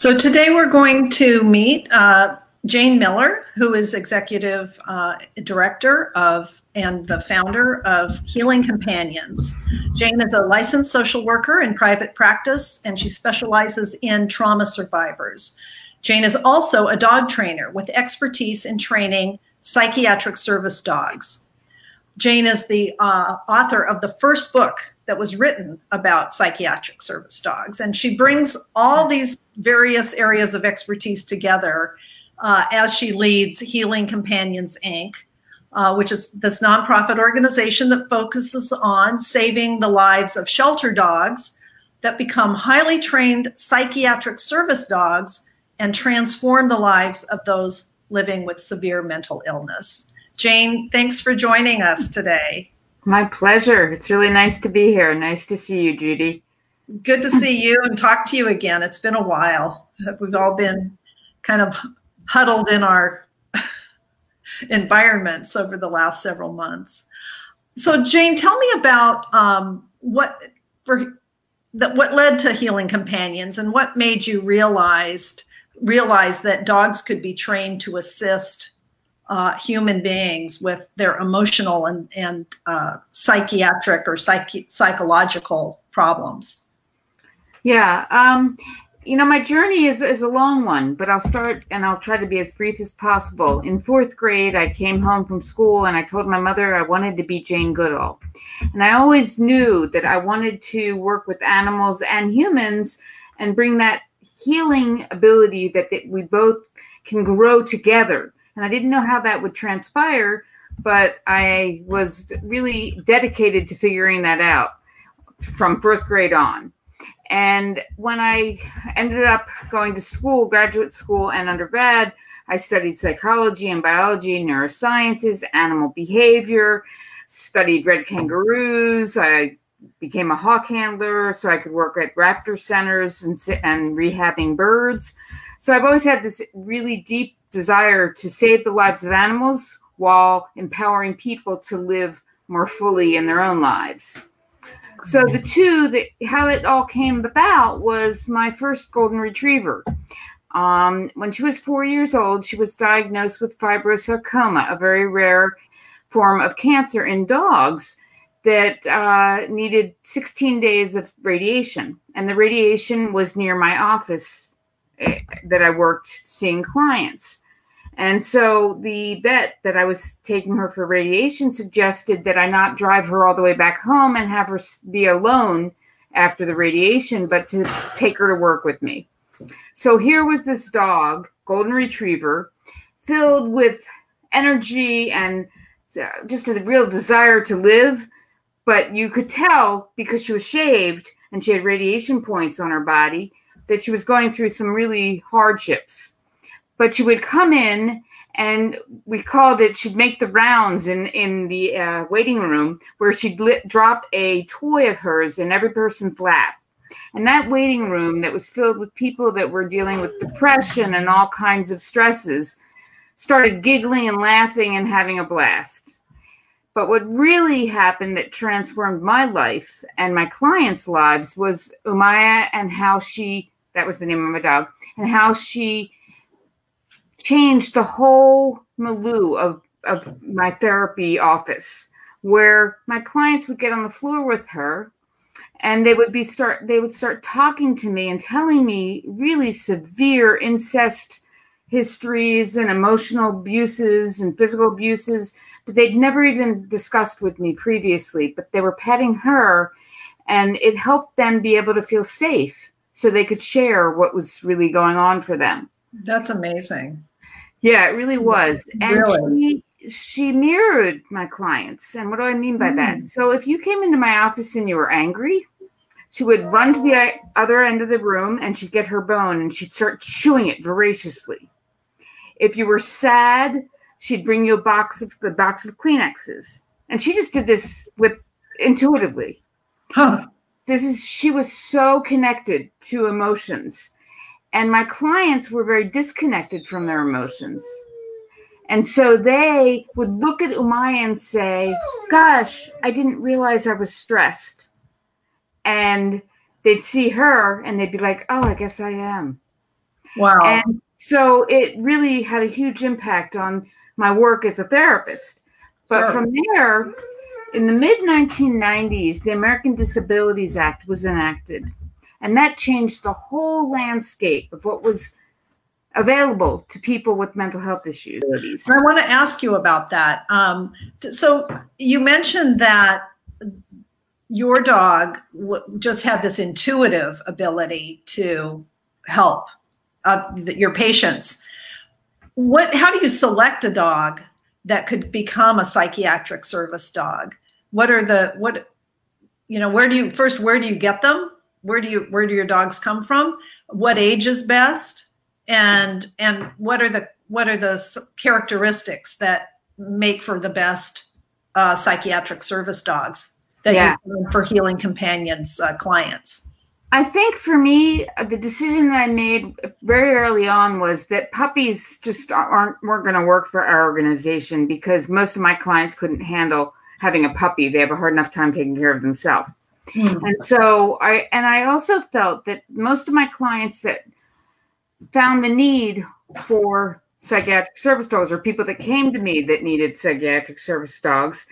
So today we're going to meet uh, Jane Miller, who is executive uh, director of and the founder of Healing Companions. Jane is a licensed social worker in private practice, and she specializes in trauma survivors. Jane is also a dog trainer with expertise in training psychiatric service dogs. Jane is the uh, author of the first book that was written about psychiatric service dogs, and she brings all these various areas of expertise together uh, as she leads Healing Companions Inc., uh, which is this nonprofit organization that focuses on saving the lives of shelter dogs that become highly trained psychiatric service dogs and transform the lives of those living with severe mental illness. Jane, thanks for joining us today. My pleasure. It's really nice to be here. Nice to see you, Judy. Good to see you and talk to you again. It's been a while. We've all been kind of huddled in our environments over the last several months. So, Jane, tell me about um, what for that what led to Healing Companions and what made you realized realize that dogs could be trained to assist uh, human beings with their emotional and and uh, psychiatric or psych- psychological problems. Yeah. Um, you know, my journey is, is a long one, but I'll start and I'll try to be as brief as possible. In fourth grade, I came home from school and I told my mother I wanted to be Jane Goodall. And I always knew that I wanted to work with animals and humans and bring that healing ability that, that we both can grow together. And I didn't know how that would transpire, but I was really dedicated to figuring that out from first grade on. And when I ended up going to school, graduate school and undergrad, I studied psychology and biology, neurosciences, animal behavior, studied red kangaroos. I became a hawk handler so I could work at raptor centers and, and rehabbing birds. So I've always had this really deep desire to save the lives of animals while empowering people to live more fully in their own lives. So the two that how it all came about was my first golden retriever. Um, when she was four years old, she was diagnosed with fibrosarcoma, a very rare form of cancer in dogs that uh, needed 16 days of radiation. And the radiation was near my office eh, that I worked seeing clients. And so the vet that I was taking her for radiation suggested that I not drive her all the way back home and have her be alone after the radiation, but to take her to work with me. So here was this dog, golden retriever, filled with energy and uh, just a real desire to live. But you could tell because she was shaved and she had radiation points on her body that she was going through some really hardships but she would come in and we called it she'd make the rounds in in the uh, waiting room where she'd drop a toy of hers in every person's lap. And that waiting room that was filled with people that were dealing with depression and all kinds of stresses started giggling and laughing and having a blast. But what really happened that transformed my life and my clients lives was umaya and how she that was the name of my dog and how she changed the whole milieu of, of my therapy office where my clients would get on the floor with her and they would be start they would start talking to me and telling me really severe incest histories and emotional abuses and physical abuses that they'd never even discussed with me previously but they were petting her and it helped them be able to feel safe so they could share what was really going on for them. That's amazing yeah, it really was. And really? she she mirrored my clients. And what do I mean by mm. that? So if you came into my office and you were angry, she would run to the other end of the room and she'd get her bone and she'd start chewing it voraciously. If you were sad, she'd bring you a box of the box of Kleenexes. And she just did this with intuitively. Huh. This is she was so connected to emotions and my clients were very disconnected from their emotions. And so they would look at Umaya and say, Gosh, I didn't realize I was stressed. And they'd see her and they'd be like, Oh, I guess I am. Wow. And so it really had a huge impact on my work as a therapist. But sure. from there, in the mid 1990s, the American Disabilities Act was enacted, and that changed the whole landscape of what was available to people with mental health issues. I want to ask you about that. Um, so you mentioned that your dog w- just had this intuitive ability to help uh, your patients. What? How do you select a dog that could become a psychiatric service dog? What are the what? You know, where do you first? Where do you get them? Where do you where do your dogs come from? What age is best? And and what are the what are the characteristics that make for the best uh, psychiatric service dogs that yeah. you for healing companions uh, clients? I think for me, the decision that I made very early on was that puppies just aren't weren't going to work for our organization because most of my clients couldn't handle having a puppy. They have a hard enough time taking care of themselves. Mm. And so I and I also felt that most of my clients that found the need for psychiatric service dogs or people that came to me that needed psychiatric service dogs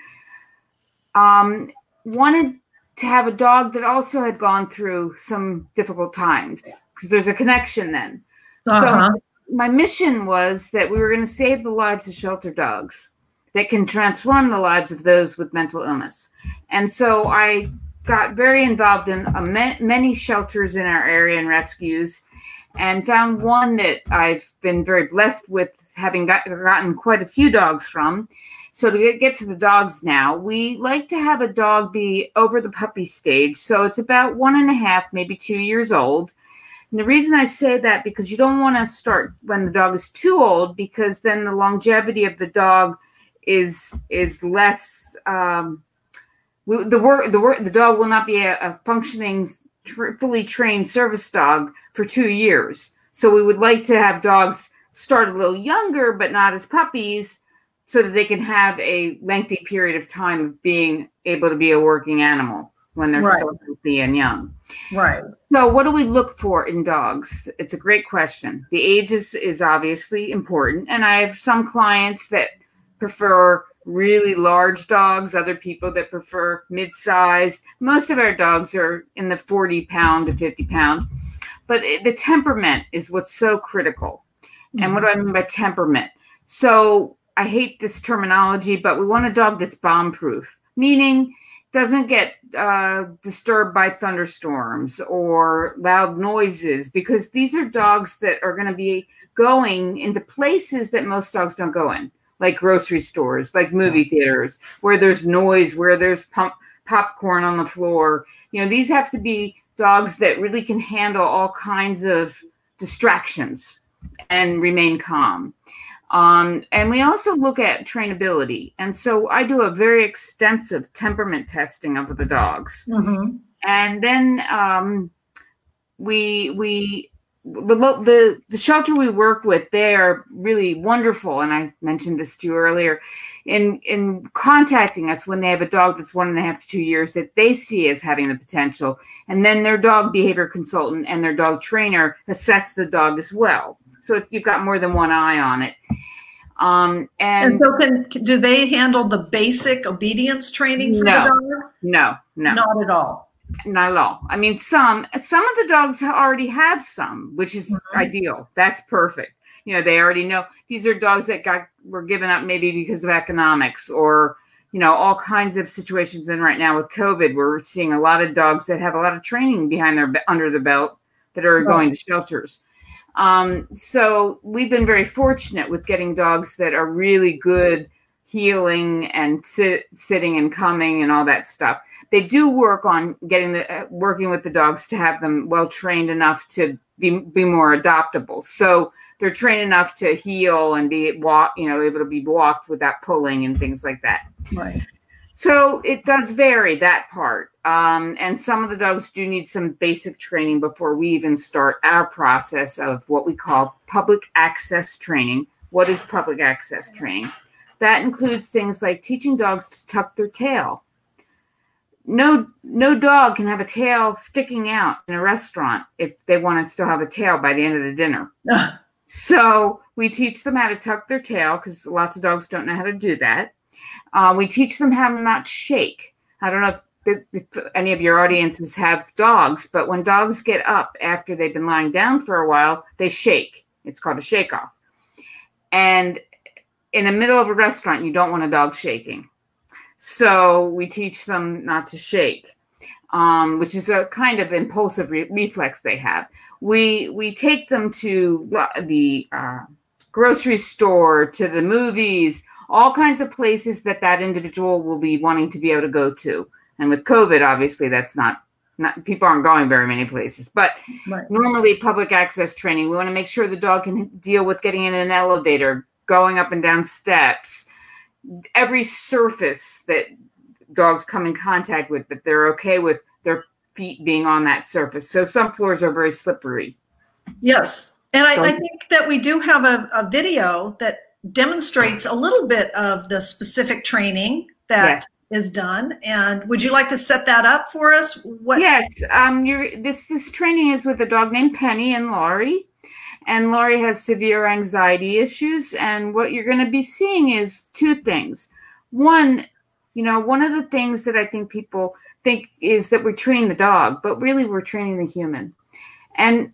um, wanted to have a dog that also had gone through some difficult times because there's a connection then. Uh-huh. So my mission was that we were going to save the lives of shelter dogs that can transform the lives of those with mental illness. And so I got very involved in many shelters in our area and rescues and found one that I've been very blessed with having got, gotten quite a few dogs from so to get, get to the dogs now, we like to have a dog be over the puppy stage. So it's about one and a half, maybe two years old. And the reason I say that because you don't want to start when the dog is too old because then the longevity of the dog is is less. Um, the work the work the dog will not be a, a functioning, tr- fully trained service dog for two years. So we would like to have dogs start a little younger, but not as puppies so that they can have a lengthy period of time of being able to be a working animal when they're right. still healthy and young. Right. So, what do we look for in dogs? It's a great question. The age is, is obviously important. And I have some clients that prefer really large dogs, other people that prefer mid size. Most of our dogs are in the 40 pound to 50 pound. But it, the temperament is what's so critical. Mm-hmm. And what do I mean by temperament? So, I hate this terminology, but we want a dog that's bomb proof, meaning doesn't get uh, disturbed by thunderstorms or loud noises, because these are dogs that are going to be going into places that most dogs don't go in, like grocery stores, like movie theaters, where there's noise, where there's pump, popcorn on the floor. You know, these have to be dogs that really can handle all kinds of distractions and remain calm. Um, and we also look at trainability. And so I do a very extensive temperament testing of the dogs. Mm-hmm. And then um, we, we, the, the the shelter we work with they are really wonderful and i mentioned this to you earlier in in contacting us when they have a dog that's one and a half to two years that they see as having the potential and then their dog behavior consultant and their dog trainer assess the dog as well so if you've got more than one eye on it. Um, and, and so can, do they handle the basic obedience training for no, the dog? No, no, not at all. Not at all. I mean, some some of the dogs already have some, which is mm-hmm. ideal. That's perfect. You know, they already know these are dogs that got were given up maybe because of economics or you know all kinds of situations. And right now with COVID, we're seeing a lot of dogs that have a lot of training behind their under the belt that are right. going to shelters. Um, so we've been very fortunate with getting dogs that are really good heeling and sit, sitting and coming and all that stuff. They do work on getting the uh, working with the dogs to have them well trained enough to be be more adoptable. So they're trained enough to heel and be walk, you know, able to be walked without pulling and things like that. Right. So it does vary that part. Um, and some of the dogs do need some basic training before we even start our process of what we call public access training. What is public access training? That includes things like teaching dogs to tuck their tail. no no dog can have a tail sticking out in a restaurant if they want to still have a tail by the end of the dinner. so we teach them how to tuck their tail because lots of dogs don't know how to do that. Uh, we teach them how to not shake. I don't know if, if any of your audiences have dogs, but when dogs get up after they've been lying down for a while, they shake. It's called a shake off. And in the middle of a restaurant, you don't want a dog shaking. So we teach them not to shake, um, which is a kind of impulsive re- reflex they have. We we take them to the uh, grocery store, to the movies, all kinds of places that that individual will be wanting to be able to go to. And with COVID, obviously, that's not not people aren't going very many places. But right. normally, public access training, we want to make sure the dog can deal with getting in an elevator, going up and down steps, every surface that dogs come in contact with, that they're okay with their feet being on that surface. So some floors are very slippery. Yes. And I, I think that we do have a, a, video that demonstrates a little bit of the specific training that yes. is done. And would you like to set that up for us? What? Yes. Um, this this training is with a dog named Penny and Laurie and Laurie has severe anxiety issues. And what you're going to be seeing is two things. One, you know, one of the things that I think people think is that we're training the dog, but really we're training the human. And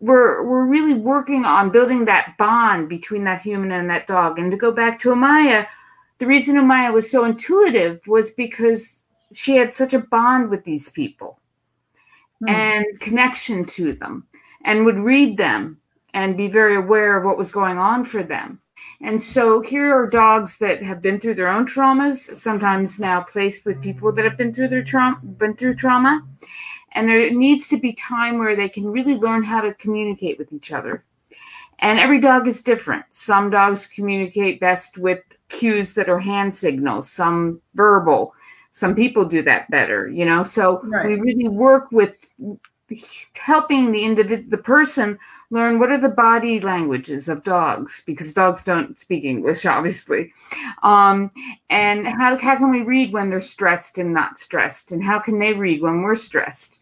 we're we're really working on building that bond between that human and that dog. And to go back to Amaya, the reason Amaya was so intuitive was because she had such a bond with these people mm. and connection to them and would read them and be very aware of what was going on for them. And so here are dogs that have been through their own traumas, sometimes now placed with people that have been through their trauma, been through trauma. And there needs to be time where they can really learn how to communicate with each other. And every dog is different. Some dogs communicate best with cues that are hand signals, some verbal. Some people do that better, you know. So right. we really work with helping the individual the person learn what are the body languages of dogs? Because dogs don't speak english obviously. Um, and how, how can we read when they're stressed and not stressed? And how can they read when we're stressed?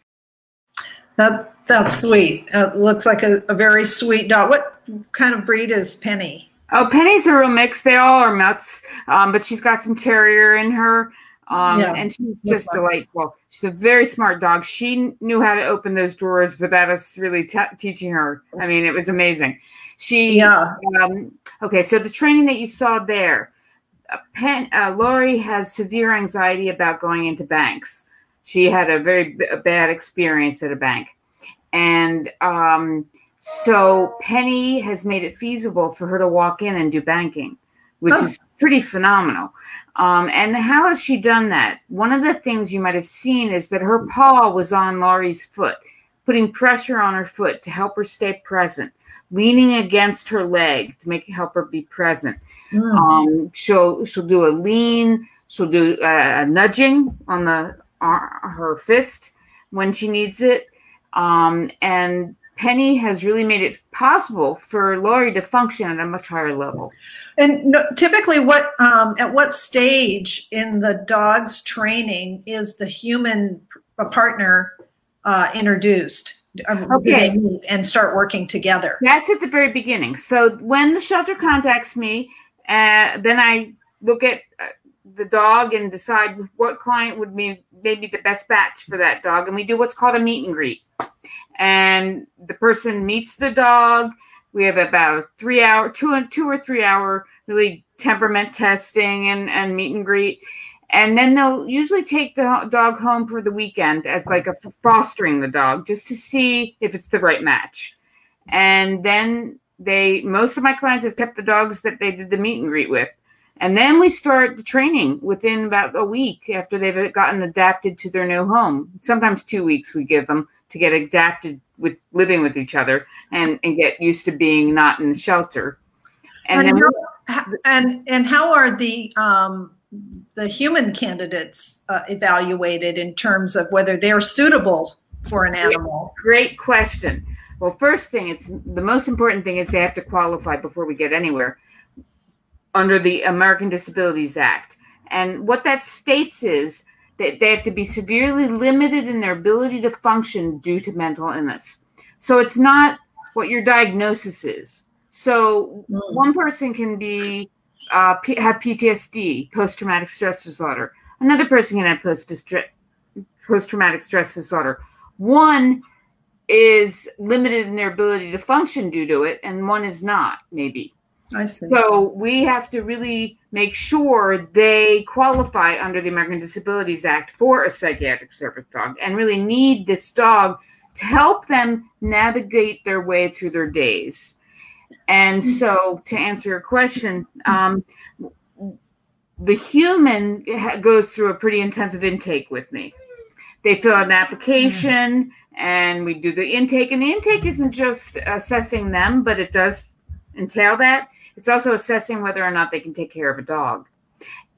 That that's sweet. It looks like a, a very sweet dog. What kind of breed is penny? Oh penny's a real mix. They all are mutts um, but she's got some terrier in her um, yeah, and she's just delightful. She's a very smart dog. She knew how to open those drawers without us really t- teaching her. I mean, it was amazing. She, yeah. Um, okay, so the training that you saw there, uh, Pen, uh, Laurie has severe anxiety about going into banks. She had a very b- a bad experience at a bank. And um, so Penny has made it feasible for her to walk in and do banking, which oh. is pretty phenomenal. Um, and how has she done that? One of the things you might have seen is that her paw was on Laurie's foot, putting pressure on her foot to help her stay present, leaning against her leg to make help her be present. Mm. Um, she'll she'll do a lean. She'll do a, a nudging on the uh, her fist when she needs it. Um, and Penny has really made it possible for Laurie to function at a much higher level. And no, typically, what um, at what stage in the dog's training is the human partner uh, introduced? Okay. and start working together? That's at the very beginning. So when the shelter contacts me, uh, then I look at uh, the dog and decide what client would be maybe the best batch for that dog, and we do what's called a meet and greet and the person meets the dog. We have about three hour, two and two or three hour really temperament testing and and meet and greet, and then they'll usually take the dog home for the weekend as like a fostering the dog just to see if it's the right match, and then they most of my clients have kept the dogs that they did the meet and greet with. And then we start the training within about a week after they've gotten adapted to their new home. Sometimes two weeks we give them to get adapted with living with each other and, and get used to being not in the shelter. And, and how, and, and how are the um, the human candidates uh, evaluated in terms of whether they're suitable for an animal? Great, great question. Well, first thing, it's the most important thing is they have to qualify before we get anywhere under the American Disabilities Act. And what that states is They, they have to be severely limited in their ability to function due to mental illness. So it's not what your diagnosis is. So mm. one person can be uh, P- have PTSD, post traumatic stress disorder. Another person can have post post traumatic stress disorder. One is limited in their ability to function due to it, and one is not, maybe. I see. So we have to really make sure they qualify under the American Disabilities Act for a psychiatric service dog and really need this dog to help them navigate their way through their days. And mm-hmm. so, to answer your question, um, the human goes through a pretty intensive intake with me. They fill out an application and we do the intake. And the intake isn't just assessing them, but it does entail that. It's also assessing whether or not they can take care of a dog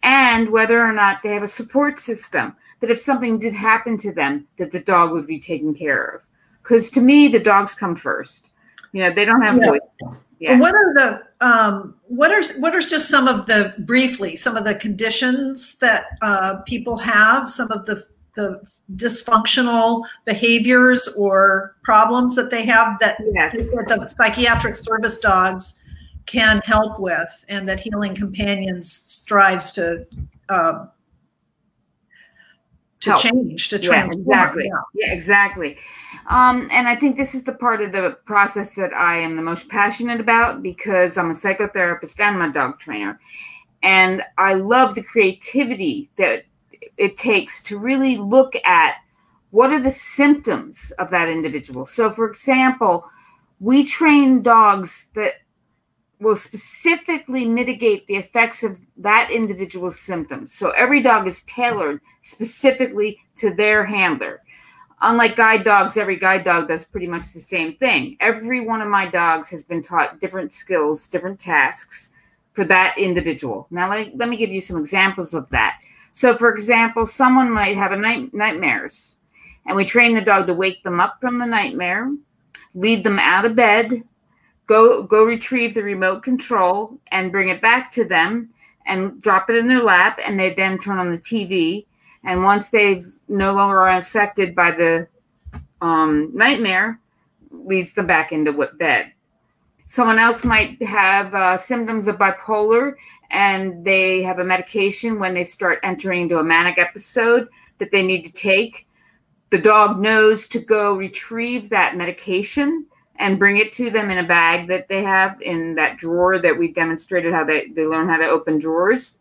and whether or not they have a support system that if something did happen to them, that the dog would be taken care of. Because to me, the dogs come first. You know, they don't have yeah. voices. Yeah. What are the um, what are what are just some of the briefly some of the conditions that uh, people have? Some of the the dysfunctional behaviors or problems that they have that, yes. that the psychiatric service dogs can help with, and that Healing Companions strives to uh, to help. change, to transform. Yeah, exactly. Yeah, yeah exactly. Um, and I think this is the part of the process that I am the most passionate about because I'm a psychotherapist and a dog trainer. And I love the creativity that it takes to really look at what are the symptoms of that individual. So, for example, we train dogs that will specifically mitigate the effects of that individual's symptoms. So every dog is tailored specifically to their handler. Unlike guide dogs, every guide dog does pretty much the same thing. Every one of my dogs has been taught different skills, different tasks for that individual. Now, let, let me give you some examples of that. So, for example, someone might have a night, nightmares, and we train the dog to wake them up from the nightmare, lead them out of bed, go go retrieve the remote control and bring it back to them and drop it in their lap and they then turn on the TV and once they've no longer are affected by the um, nightmare leads them back into bed. Someone else might have uh, symptoms of bipolar and they have a medication when they start entering into a manic episode that they need to take. The dog knows to go retrieve that medication and bring it to them in a bag that they have in that drawer that we demonstrated how they, they learn how to open drawers.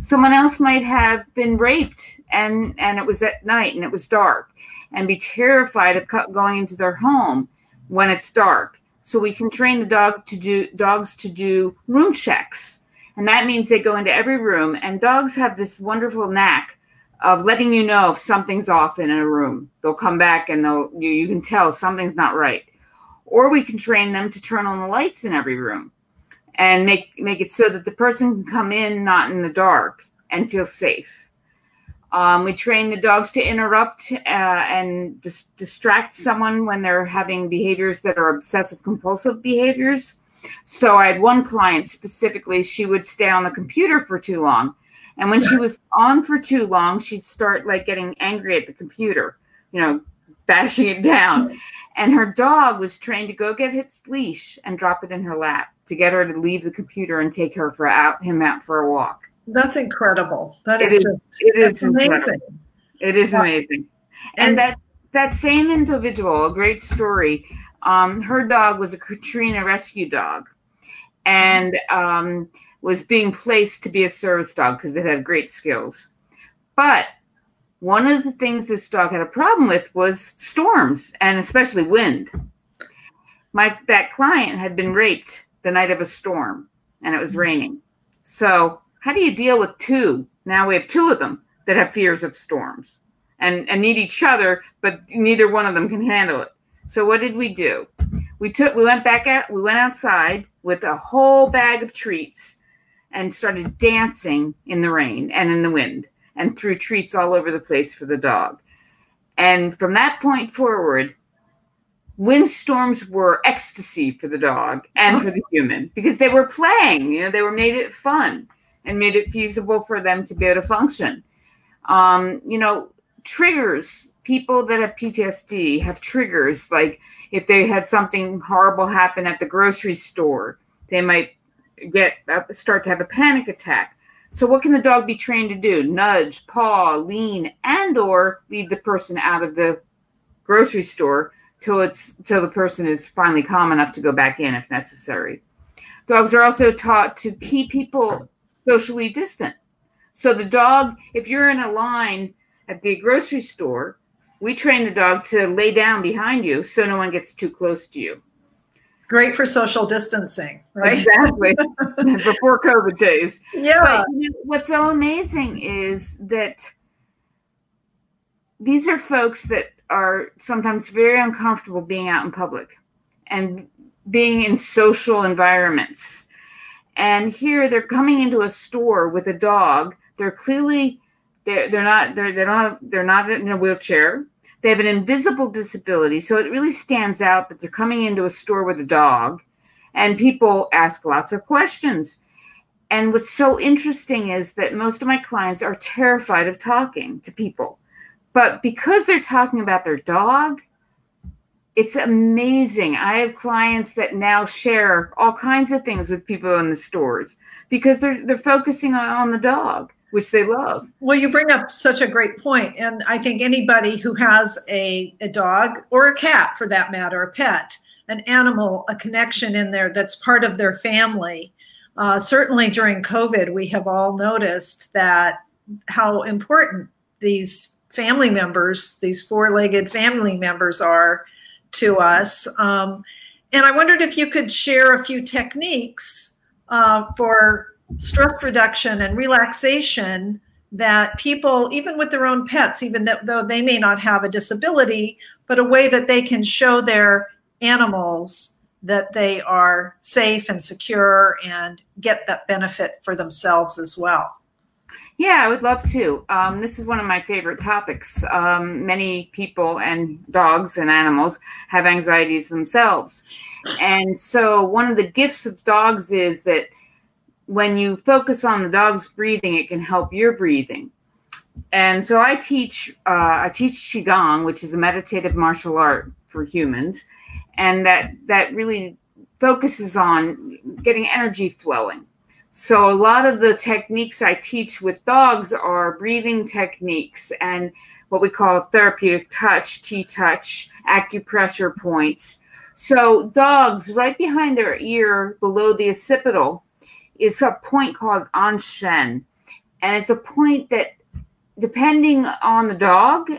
Someone else might have been raped and, and it was at night and it was dark and be terrified of going into their home when it's dark. So we can train the dog to do dogs to do room checks. And that means they go into every room and dogs have this wonderful knack of letting you know if something's off in a room. They'll come back and they'll you, you can tell something's not right or we can train them to turn on the lights in every room and make make it so that the person can come in not in the dark and feel safe. Um, we train the dogs to interrupt uh, and dis- distract someone when they're having behaviors that are obsessive compulsive behaviors. So I had one client specifically, she would stay on the computer for too long. And when she was on for too long, she'd start like getting angry at the computer, you know, bashing it down. And her dog was trained to go get its leash and drop it in her lap to get her to leave the computer and take her for out him out for a walk. That's incredible. That is, it is just it is amazing. It is amazing. And, and, that that same individual, a great story. Um, her dog was a Katrina rescue dog, and um, was being placed to be a service dog because it had great skills. But one of the things this dog had a problem with was storms and especially wind. My that client had been raped the night of a storm and it was mm-hmm. raining. So how do you deal with two? Now we have two of them that have fears of storms and, and need each other, but neither one of them can handle it. So what did we do? We took we went back out we went outside with a whole bag of treats and started dancing in the rain and in the wind and threw treats all over the place for the dog. And from that point forward, windstorms were ecstasy for the dog and for the human because they were playing, you know, they were made it fun and made it feasible for them to be able to function. Um, you know, triggers. People that have PTSD have triggers. Like if they had something horrible happen at the grocery store, they might get uh, start to have a panic attack. So what can the dog be trained to do? Nudge, paw, lean, and or lead the person out of the grocery store till it's till the person is finally calm enough to go back in if necessary. Dogs are also taught to keep people socially distant. So the dog, if you're in a line at the grocery store, we train the dog to lay down behind you so no one gets too close to you. Great for social distancing, right? Exactly. Before COVID days. Yeah. But you know, what's so amazing is that these are folks that are sometimes very uncomfortable being out in public and being in social environments. And here they're coming into a store with a dog. They're clearly they're, they're not they're they don't have, they're not in a wheelchair. They have an invisible disability, so it really stands out that they're coming into a store with a dog, and people ask lots of questions. And what's so interesting is that most of my clients are terrified of talking to people but because they're talking about their dog, it's amazing. I have clients that now share all kinds of things with people in the stores because they're they're focusing on, on the dog, which they love. Well, you bring up such a great point, and I think anybody who has a, a dog or a cat, for that matter, a pet, an animal, a connection in there that's part of their family. Uh, certainly during COVID, we have all noticed that how important these family members, these four legged family members are to us. Um, and I wondered if you could share a few techniques uh, for stress reduction and relaxation that people, even with their own pets, even though they may not have a disability, but a way that they can show their animals that they are safe and secure and get that benefit for themselves as well. Yeah, I would love to. Um, this is one of my favorite topics. Um, many people and dogs and animals have anxieties themselves. And so, one of the gifts of dogs is that when you focus on the dog's breathing, it can help your breathing. And so, I teach uh, I teach qigong, which is a meditative martial art for humans, and that that really focuses on getting energy flowing so, a lot of the techniques I teach with dogs are breathing techniques and what we call therapeutic touch, T touch, acupressure points. So, dogs, right behind their ear, below the occipital, is a point called Anshen. And it's a point that, depending on the dog,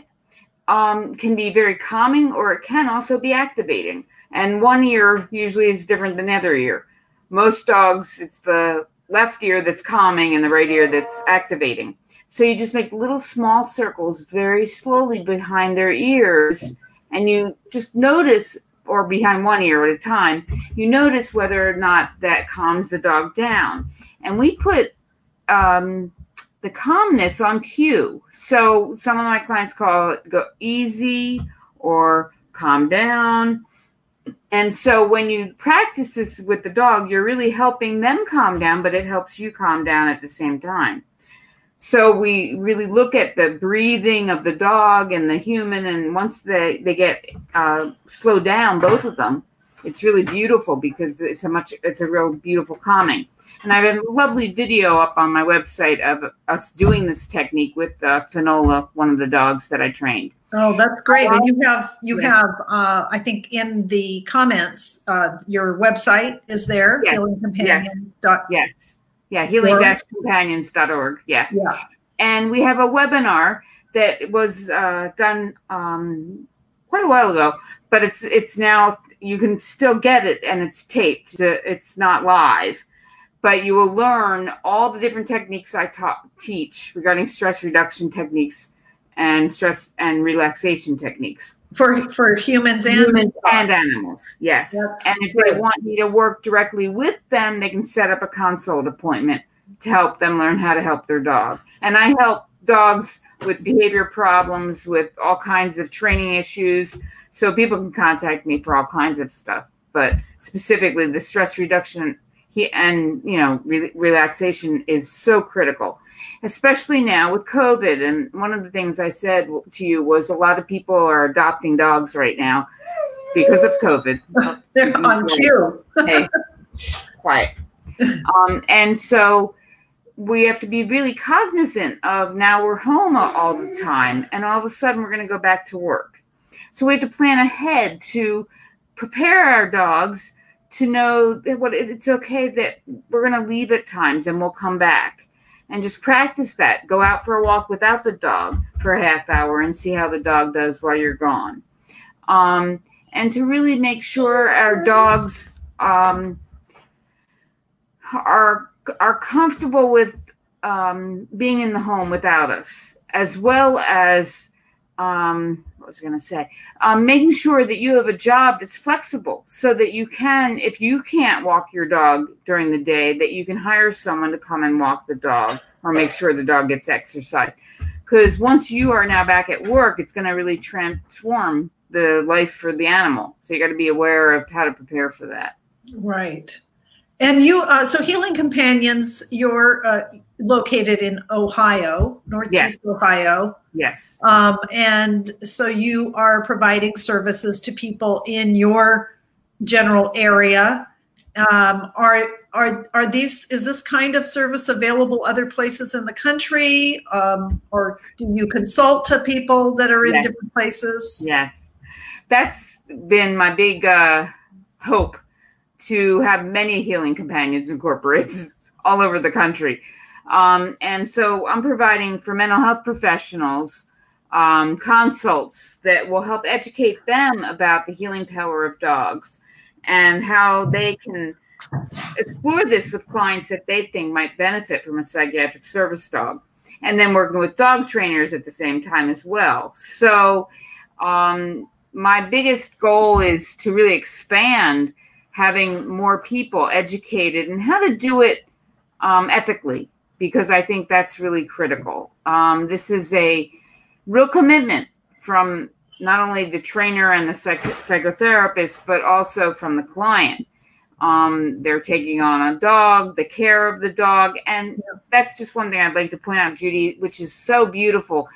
um, can be very calming or it can also be activating. And one ear usually is different than the other ear. Most dogs, it's the left ear that's calming and the right ear that's activating. So you just make little small circles very slowly behind their ears, and you just notice, or behind one ear at a time, you notice whether or not that calms the dog down. And we put um, the calmness on cue. So some of my clients call it go easy or calm down and so when you practice this with the dog, you're really helping them calm down, but it helps you calm down at the same time. So we really look at the breathing of the dog and the human, and once they they get uh, slowed down, both of them, it's really beautiful because it's a much it's a real beautiful calming. And I have a lovely video up on my website of us doing this technique with uh, Finola, one of the dogs that I trained. Oh, that's great! And you have you yes. have uh, I think in the comments uh, your website is there yes. healing companions. Yes. Dot yes. Yeah, healing-companions.org. Yeah. Yeah. And we have a webinar that was uh, done um, quite a while ago, but it's it's now you can still get it and it's taped. It's not live, but you will learn all the different techniques I ta- teach regarding stress reduction techniques and stress and relaxation techniques for for humans and humans and animals. Yes, That's and if they want me to work directly with them, they can set up a consult appointment to help them learn how to help their dog. And I help dogs with behavior problems, with all kinds of training issues. So people can contact me for all kinds of stuff, but specifically the stress reduction he and you know re- relaxation is so critical especially now with covid. And one of the things i said to you was a lot of people are adopting dogs right now because of covid. They're on cue. Hey quiet. Um, and so we have to be really cognizant of now we're home all the time and all of a sudden we're going to go back to work. So we have to plan ahead to prepare our dogs to know that what it's okay that we're going to leave at times and we'll come back. And just practice that. Go out for a walk without the dog for a half hour and see how the dog does while you're gone. Um, and to really make sure our dogs um, are are comfortable with um, being in the home without us as well as um, what was I going to say? Um, making sure that you have a job that's flexible so that you can, if you can't walk your dog during the day, that you can hire someone to come and walk the dog or make sure the dog gets exercise. Because once you are now back at work, it's going to really transform the life for the animal. So you got to be aware of how to prepare for that. Right. And you, uh, so Healing Companions, you're uh, located in Ohio, Northeast yes. Ohio. Yes. Um, and so you are providing services to people in your general area. Um, are are are these is this kind of service available other places in the country, um, or do you consult to people that are in yes. different places? Yes, that's been my big uh, hope to have many healing companions incorporated all over the country. Um, and so I'm providing for mental health professionals um, consults that will help educate them about the healing power of dogs and how they can explore this with clients that they think might benefit from a psychiatric service dog. And then working with dog trainers at the same time as well. So, um, my biggest goal is to really expand having more people educated and how to do it um, ethically because I think that's really critical. Um, this is a real commitment from not only the trainer and the psych- psychotherapist, but also from the client. Um, they're taking on a dog, the care of the dog, and that's just one thing I'd like to point out, Judy, which is so beautiful.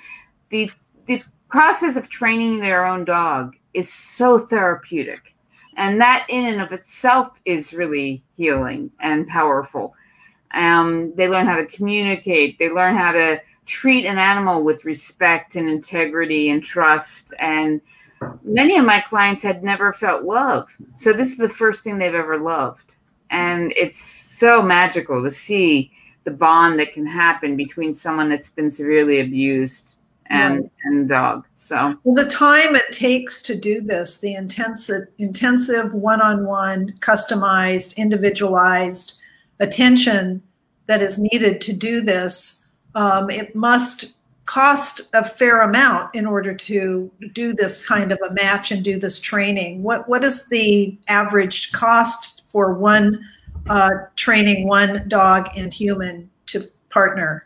The the process of training their own dog is so therapeutic, and that in and of itself is really healing and powerful. Um, they learn how to communicate. They learn how to treat an animal with respect and integrity and trust. And many of my clients had never felt love. So this is the first thing they've ever loved. And it's so magical to see the bond that can happen between someone that's been severely abused and right. and dog. So well, the time it takes to do this, the intensive intensive one-on-one, customized, individualized attention that is needed to do this, um, it must cost a fair amount in order to do this kind of a match and do this training. What what is the average cost for one uh, training one dog and human to partner?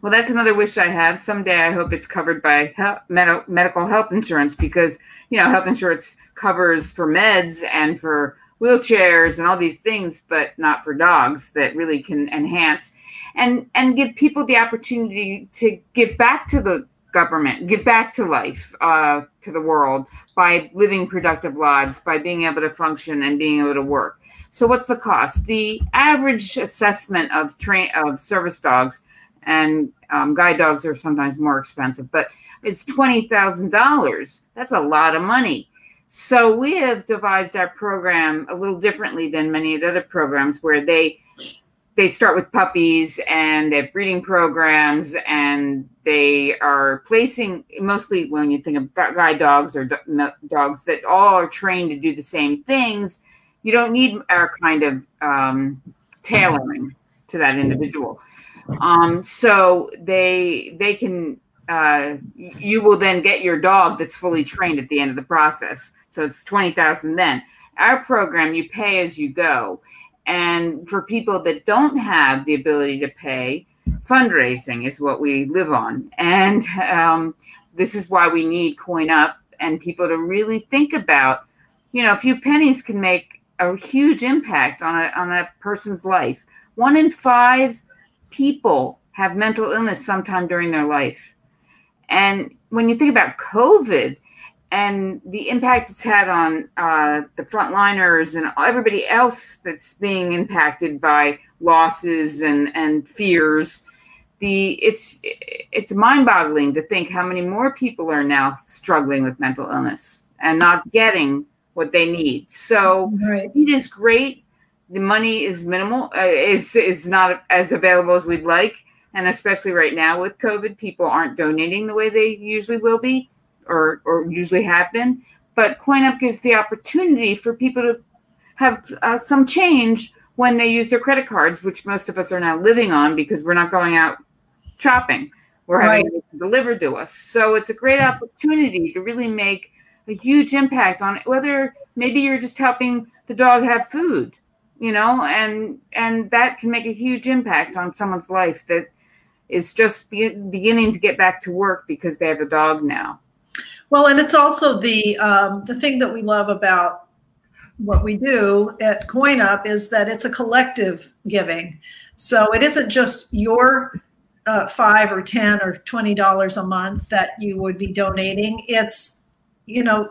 Well, that's another wish I have. Someday I hope it's covered by health, med- medical health insurance because you know health insurance covers for meds and for wheelchairs and all these things, but not for dogs that really can enhance and and give people the opportunity to give back to the government, give back to life, uh, to the world by living productive lives, by being able to function and being able to work. So, what's the cost? The average assessment of train of service dogs and um, guide dogs are sometimes more expensive, but it's twenty thousand dollars. That's a lot of money. So we have devised our program a little differently than many of the other programs where they they start with puppies and they have breeding programs and they are placing mostly when you think of guide dogs or dogs that all are trained to do the same things you don't need our kind of um, tailoring to that individual. Um, so they they can uh, you will then get your dog that's fully trained at the end of the process so it's 20000 then our program you pay as you go and for people that don't have the ability to pay, fundraising is what we live on. And um, this is why we need Coin Up and people to really think about, you know, a few pennies can make a huge impact on a, on a person's life. One in five people have mental illness sometime during their life. And when you think about COVID and the impact it's had on uh, the frontliners and everybody else that's being impacted by losses and, and fears, the it's it's mind-boggling to think how many more people are now struggling with mental illness and not getting what they need. So right. it is great. The money is minimal. Uh, is is not as available as we'd like, and especially right now with COVID, people aren't donating the way they usually will be, or or usually have been. But CoinUp gives the opportunity for people to have uh, some change when they use their credit cards, which most of us are now living on because we're not going out shopping. We're having it delivered to us. So it's a great opportunity to really make a huge impact on it, whether maybe you're just helping the dog have food, you know, and and that can make a huge impact on someone's life that is just be, beginning to get back to work because they have a dog now. Well, and it's also the um, the thing that we love about what we do at CoinUp is that it's a collective giving. So it isn't just your uh, five or ten or twenty dollars a month that you would be donating. It's you know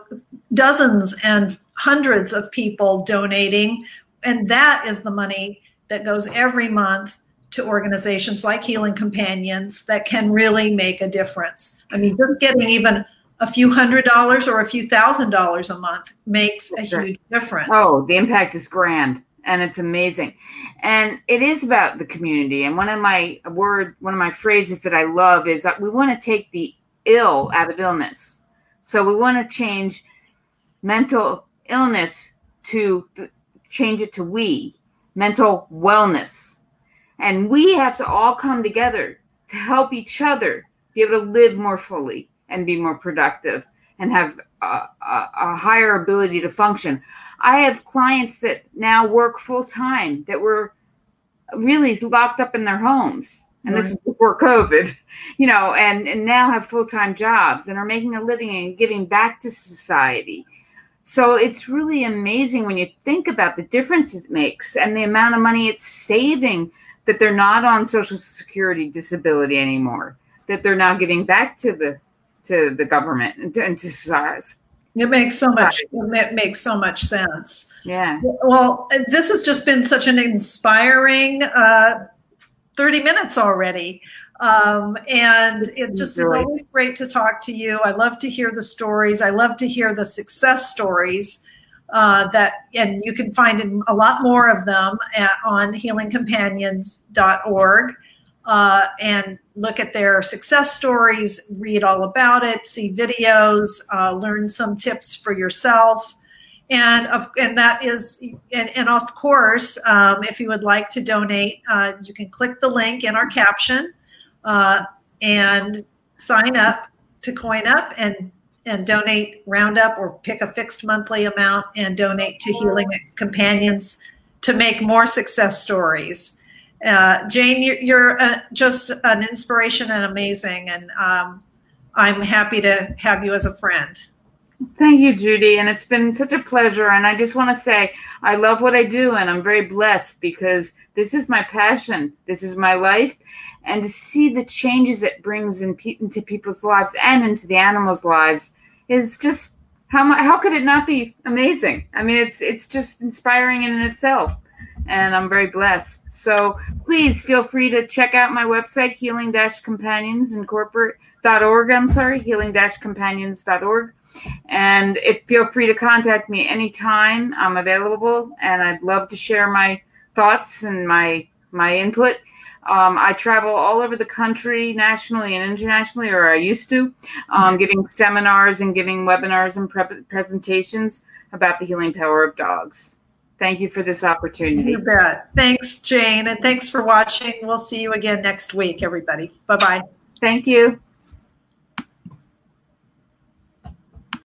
dozens and hundreds of people donating, and that is the money that goes every month to organizations like Healing Companions that can really make a difference. I mean, just getting even a few hundred dollars or a few thousand dollars a month makes a huge difference. Oh, the impact is grand and it's amazing. And it is about the community. And one of my word, one of my phrases that I love is that we want to take the ill out of illness. So we want to change mental illness to change it to we, mental wellness. And we have to all come together to help each other be able to live more fully and be more productive and have a, a, a higher ability to function. I have clients that now work full time that were really locked up in their homes. And right. this was before COVID, you know, and, and now have full time jobs and are making a living and giving back to society. So it's really amazing when you think about the difference it makes and the amount of money it's saving that they're not on social security disability anymore, that they're now giving back to the to the government and to society. It makes so much it makes so much sense. Yeah. Well, this has just been such an inspiring uh, 30 minutes already. Um, and it just is always great to talk to you. I love to hear the stories. I love to hear the success stories uh, that, and you can find a lot more of them at, on healingcompanions.org uh, and look at their success stories, read all about it, see videos, uh, learn some tips for yourself. And, of, and that is, and, and of course, um, if you would like to donate, uh, you can click the link in our caption uh, and sign up to CoinUp and and donate roundup or pick a fixed monthly amount and donate to healing companions to make more success stories uh, Jane, you're, uh, just an inspiration and amazing, and um, I'm happy to have you as a friend. Thank you, Judy, and it's been such a pleasure. And I just want to say I love what I do, and I'm very blessed because this is my passion. This is my life, and to see the changes it brings in pe- into people's lives and into the animals' lives is just how how could it not be amazing? I mean, it's it's just inspiring in itself and I'm very blessed. So please feel free to check out my website, healing companions incorporate.org. I'm sorry, healing companions.org. And if feel free to contact me anytime. I'm available and I'd love to share my thoughts and my my input. Um, I travel all over the country, nationally and internationally, or I used to, um, giving seminars and giving webinars and pre- presentations about the healing power of dogs. Thank you for this opportunity. You bet. Thanks, Jane. And thanks for watching. We'll see you again next week, everybody. Bye bye. Thank you.